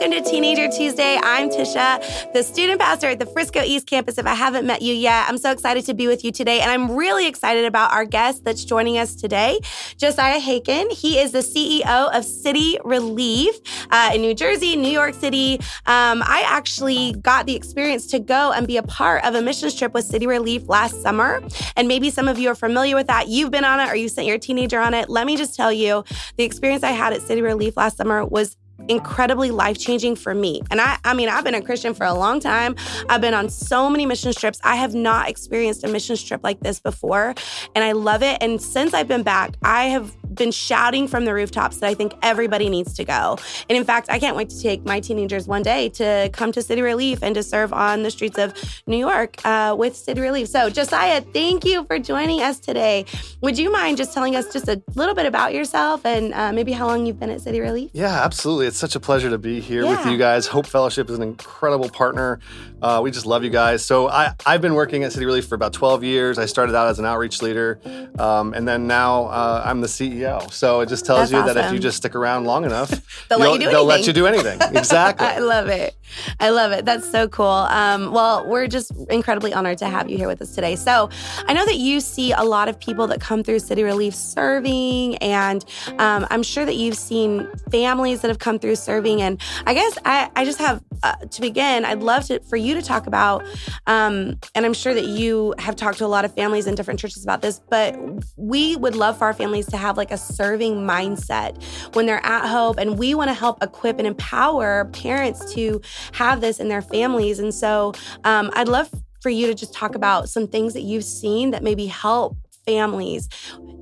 welcome to Teenager Tuesday. I'm Tisha, the student pastor at the Frisco East Campus. If I haven't met you yet, I'm so excited to be with you today. And I'm really excited about our guest that's joining us today, Josiah Haken. He is the CEO of City Relief uh, in New Jersey, New York City. Um, I actually got the experience to go and be a part of a missions trip with City Relief last summer. And maybe some of you are familiar with that. You've been on it or you sent your teenager on it. Let me just tell you the experience I had at City Relief last summer was incredibly life changing for me. And I, I mean, I've been a Christian for a long time. I've been on so many mission trips. I have not experienced a mission trip like this before, and I love it. And since I've been back, I have been shouting from the rooftops that I think everybody needs to go. And in fact, I can't wait to take my teenagers one day to come to City Relief and to serve on the streets of New York uh, with City Relief. So, Josiah, thank you for joining us today. Would you mind just telling us just a little bit about yourself and uh, maybe how long you've been at City Relief? Yeah, absolutely. It's such a pleasure to be here yeah. with you guys. Hope Fellowship is an incredible partner. Uh, we just love you guys. So, I, I've been working at City Relief for about 12 years. I started out as an outreach leader, um, and then now uh, I'm the CEO CEO. So it just tells That's you awesome. that if you just stick around long enough, they'll, let you, do they'll let you do anything. Exactly. I love it. I love it. That's so cool. Um, well, we're just incredibly honored to have you here with us today. So I know that you see a lot of people that come through City Relief serving, and um, I'm sure that you've seen families that have come through serving. And I guess I, I just have uh, to begin, I'd love to for you to talk about, um, and I'm sure that you have talked to a lot of families in different churches about this, but we would love for our families to have like a serving mindset when they're at home. And we want to help equip and empower parents to have this in their families. And so um, I'd love for you to just talk about some things that you've seen that maybe help families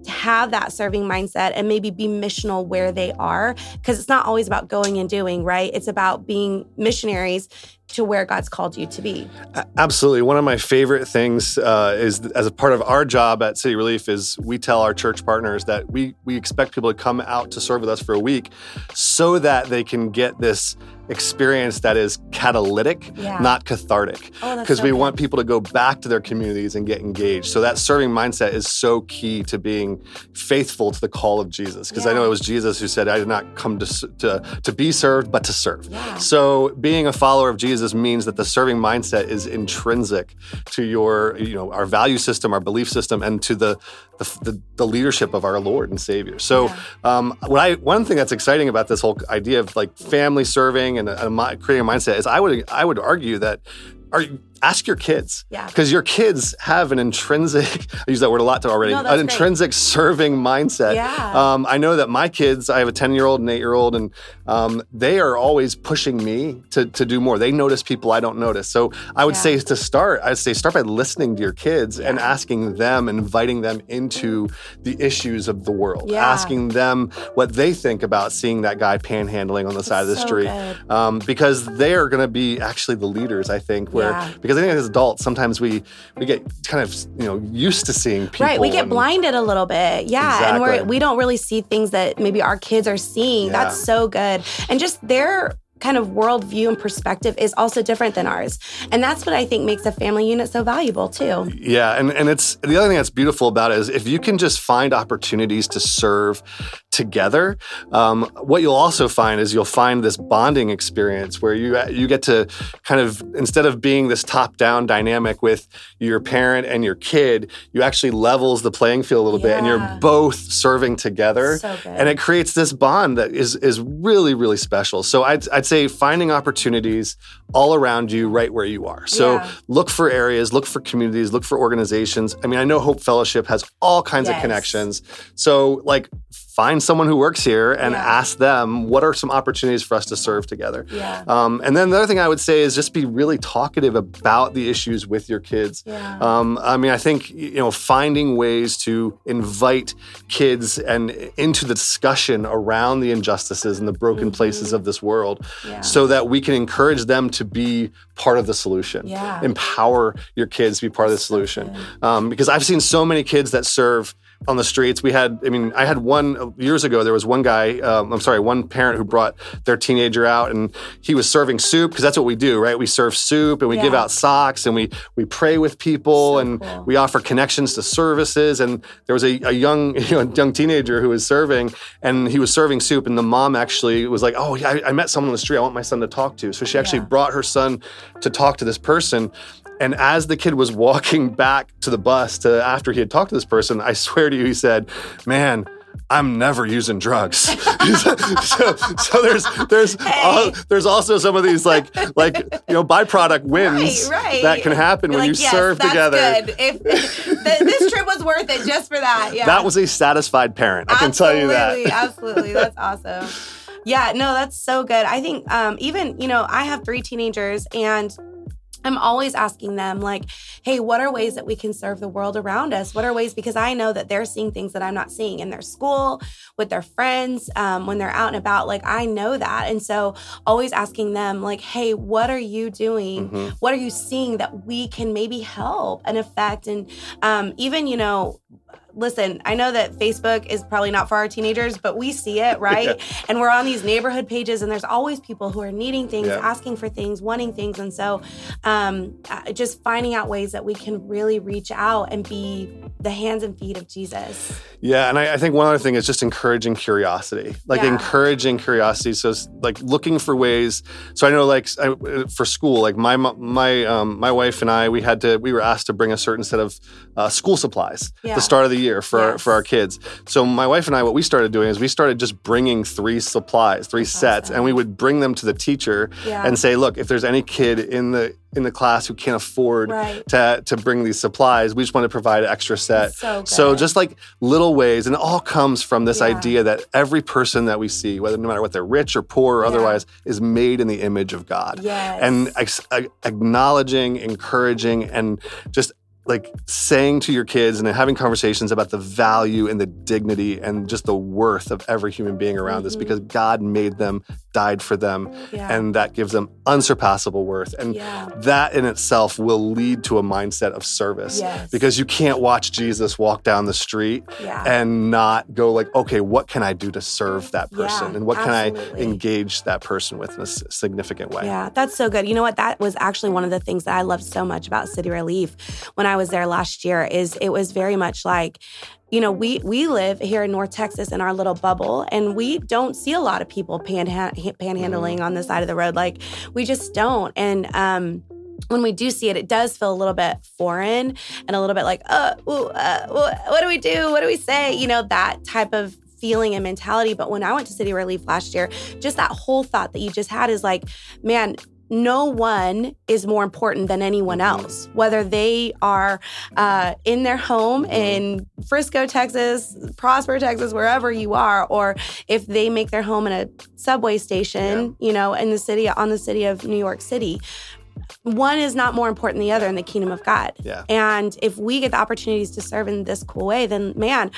have that serving mindset and maybe be missional where they are because it's not always about going and doing right it's about being missionaries to where God's called you to be. Absolutely. One of my favorite things uh, is as a part of our job at City Relief is we tell our church partners that we we expect people to come out to serve with us for a week so that they can get this experience that is catalytic, yeah. not cathartic. Because oh, we want people to go back to their communities and get engaged. So that serving mindset is so key to being faithful to the call of Jesus. Because yeah. I know it was Jesus who said, "I did not come to to, to be served, but to serve." Yeah. So being a follower of Jesus means that the serving mindset is intrinsic to your, you know, our value system, our belief system, and to the the, the, the leadership of our Lord and Savior. So, yeah. um, what I one thing that's exciting about this whole idea of like family serving and a, a, creating a mindset is I would I would argue that are ask your kids. Yeah. Because your kids have an intrinsic, I use that word a lot to already, no, an great. intrinsic serving mindset. Yeah. Um, I know that my kids, I have a 10 year old and 8 year old, and um, they are always pushing me to, to do more. They notice people I don't notice. So I would yeah. say to start, I'd say start by listening to your kids yeah. and asking them, inviting them into the issues of the world, yeah. asking them what they think about seeing that guy panhandling on the That's side of the so street. Um, because they're going to be actually the leaders, I think, where, because I think as adults, sometimes we we get kind of you know used to seeing people. Right, we get and, blinded a little bit. Yeah, exactly. and we're we don't really see things that maybe our kids are seeing. Yeah. That's so good, and just their kind of worldview and perspective is also different than ours. And that's what I think makes a family unit so valuable too. Yeah. And, and it's the other thing that's beautiful about it is if you can just find opportunities to serve together, um, what you'll also find is you'll find this bonding experience where you you get to kind of instead of being this top-down dynamic with your parent and your kid, you actually levels the playing field a little yeah. bit and you're both serving together. So and it creates this bond that is is really, really special. So I'd, I'd say finding opportunities all around you right where you are. So yeah. look for areas, look for communities, look for organizations. I mean, I know Hope Fellowship has all kinds yes. of connections. So like find someone who works here and yeah. ask them what are some opportunities for us to serve together. Yeah. Um, and then the other thing I would say is just be really talkative about the issues with your kids. Yeah. Um, I mean, I think you know finding ways to invite kids and into the discussion around the injustices and the broken mm-hmm. places of this world, yeah. so that we can encourage them to be part of the solution. Yeah. Empower your kids to be part of the solution. Um, because I've seen so many kids that serve on the streets. We had, I mean, I had one years ago. There was one guy. Um, I'm sorry, one parent who brought their teenager out, and he was serving soup because that's what we do, right? We serve soup and we yeah. give out socks and we we pray with people so and cool. we offer connections to services. And there was a, a young you know, young teenager who was serving, and he was serving soup, and the mom actually was like, "Oh, I, I met someone on the street. I want my son to talk to." So she actually yeah. brought her son to talk to this person. And as the kid was walking back to the bus to after he had talked to this person, I swear to you, he said, "Man." I'm never using drugs. so, so, there's there's hey. there's also some of these like like you know byproduct wins right, right. that can happen You're when like, you yes, serve together. Good. If, this trip was worth it just for that. Yeah. That was a satisfied parent. I can tell you that. Absolutely, that's awesome. Yeah, no, that's so good. I think um, even you know I have three teenagers and I'm always asking them, like, hey, what are ways that we can serve the world around us? What are ways, because I know that they're seeing things that I'm not seeing in their school, with their friends, um, when they're out and about. Like, I know that. And so, always asking them, like, hey, what are you doing? Mm-hmm. What are you seeing that we can maybe help and affect? And um, even, you know, listen, I know that Facebook is probably not for our teenagers, but we see it, right? yeah. And we're on these neighborhood pages, and there's always people who are needing things, yeah. asking for things, wanting things. And so um, uh, just finding out ways that we can really reach out and be the hands and feet of Jesus. Yeah. And I, I think one other thing is just encouraging curiosity, like yeah. encouraging curiosity. So, like looking for ways. So, I know, like, I, for school, like my, my, um, my wife and I, we had to, we were asked to bring a certain set of uh, school supplies the start of the year year for yes. for our kids. So my wife and I, what we started doing is we started just bringing three supplies, three That's sets, awesome. and we would bring them to the teacher yeah. and say, "Look, if there's any kid in the in the class who can't afford right. to to bring these supplies, we just want to provide an extra set." So, so, just like little ways, and it all comes from this yeah. idea that every person that we see, whether no matter what they're rich or poor or yeah. otherwise, is made in the image of God. Yes. And acknowledging, encouraging, and just like saying to your kids and having conversations about the value and the dignity and just the worth of every human being around mm-hmm. us because God made them, died for them, yeah. and that gives them unsurpassable worth. And yeah. that in itself will lead to a mindset of service yes. because you can't watch Jesus walk down the street yeah. and not go like, okay, what can I do to serve that person? and what absolutely. can I engage that person with in a significant way? Yeah, that's so good. You know what? That was actually one of the things that I loved so much about City Relief when I was there last year is it was very much like you know we we live here in north texas in our little bubble and we don't see a lot of people panhandling mm-hmm. on the side of the road like we just don't and um when we do see it, it does feel a little bit foreign and a little bit like, oh, ooh, uh, what do we do? What do we say? You know, that type of feeling and mentality. But when I went to City Relief last year, just that whole thought that you just had is like, man, no one is more important than anyone else, whether they are uh, in their home in Frisco, Texas, Prosper, Texas, wherever you are, or if they make their home in a subway station, yeah. you know, in the city, on the city of New York City. One is not more important than the other in the kingdom of God. Yeah. And if we get the opportunities to serve in this cool way, then man,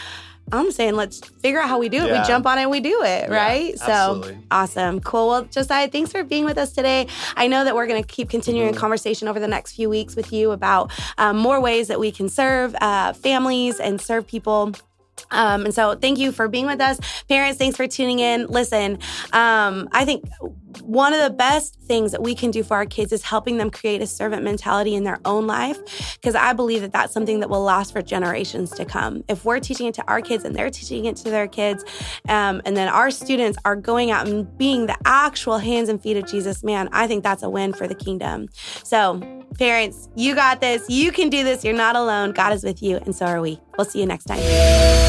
I'm saying let's figure out how we do it. Yeah. We jump on it and we do it, yeah, right? Absolutely. So awesome. Cool. Well, Josiah, thanks for being with us today. I know that we're going to keep continuing mm-hmm. conversation over the next few weeks with you about um, more ways that we can serve uh, families and serve people um, and so thank you for being with us. Parents, thanks for tuning in. Listen, um, I think one of the best things that we can do for our kids is helping them create a servant mentality in their own life because I believe that that's something that will last for generations to come. If we're teaching it to our kids and they're teaching it to their kids, um, and then our students are going out and being the actual hands and feet of Jesus, man, I think that's a win for the kingdom. So, parents, you got this. You can do this. You're not alone. God is with you, and so are we. We'll see you next time.